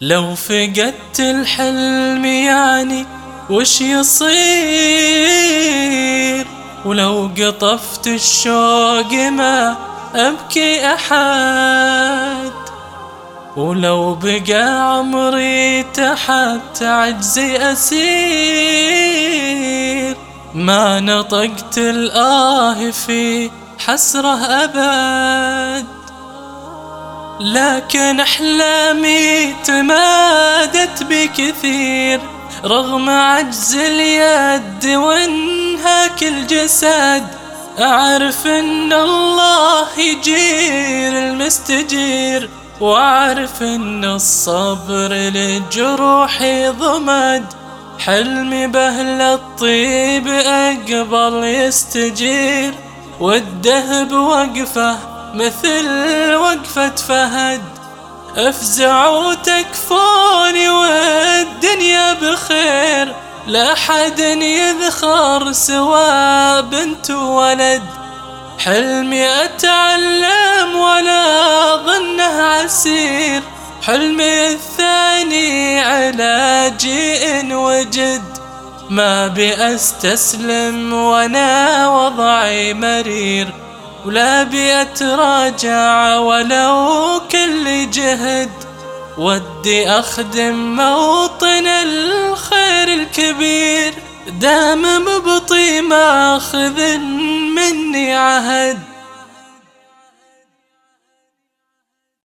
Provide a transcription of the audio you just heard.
لو فقدت الحلم يعني وش يصير؟ ولو قطفت الشوق ما أبكي أحد. ولو بقى عمري تحت عجزي أسير. ما نطقت الآه في حسرة أبد. لكن أحلامي تمادت بكثير رغم عجز اليد وانهاك الجسد أعرف أن الله يجير المستجير وأعرف أن الصبر للجروح ضمد حلمي بهل الطيب أقبل يستجير والدهب وقفه مثل وقفة فهد. افزعوا تكفوني والدنيا بخير. لا حد يذخر سوى بنت وولد حلمي أتعلم ولا ظنه عسير. حلمي الثاني علاجي إن وجد. ما بأستسلم وأنا وضعي مرير. ولا بيتراجع ولو كل جهد. ودي أخدم موطن الخير الكبير. دام مبطي ماخذ مني عهد.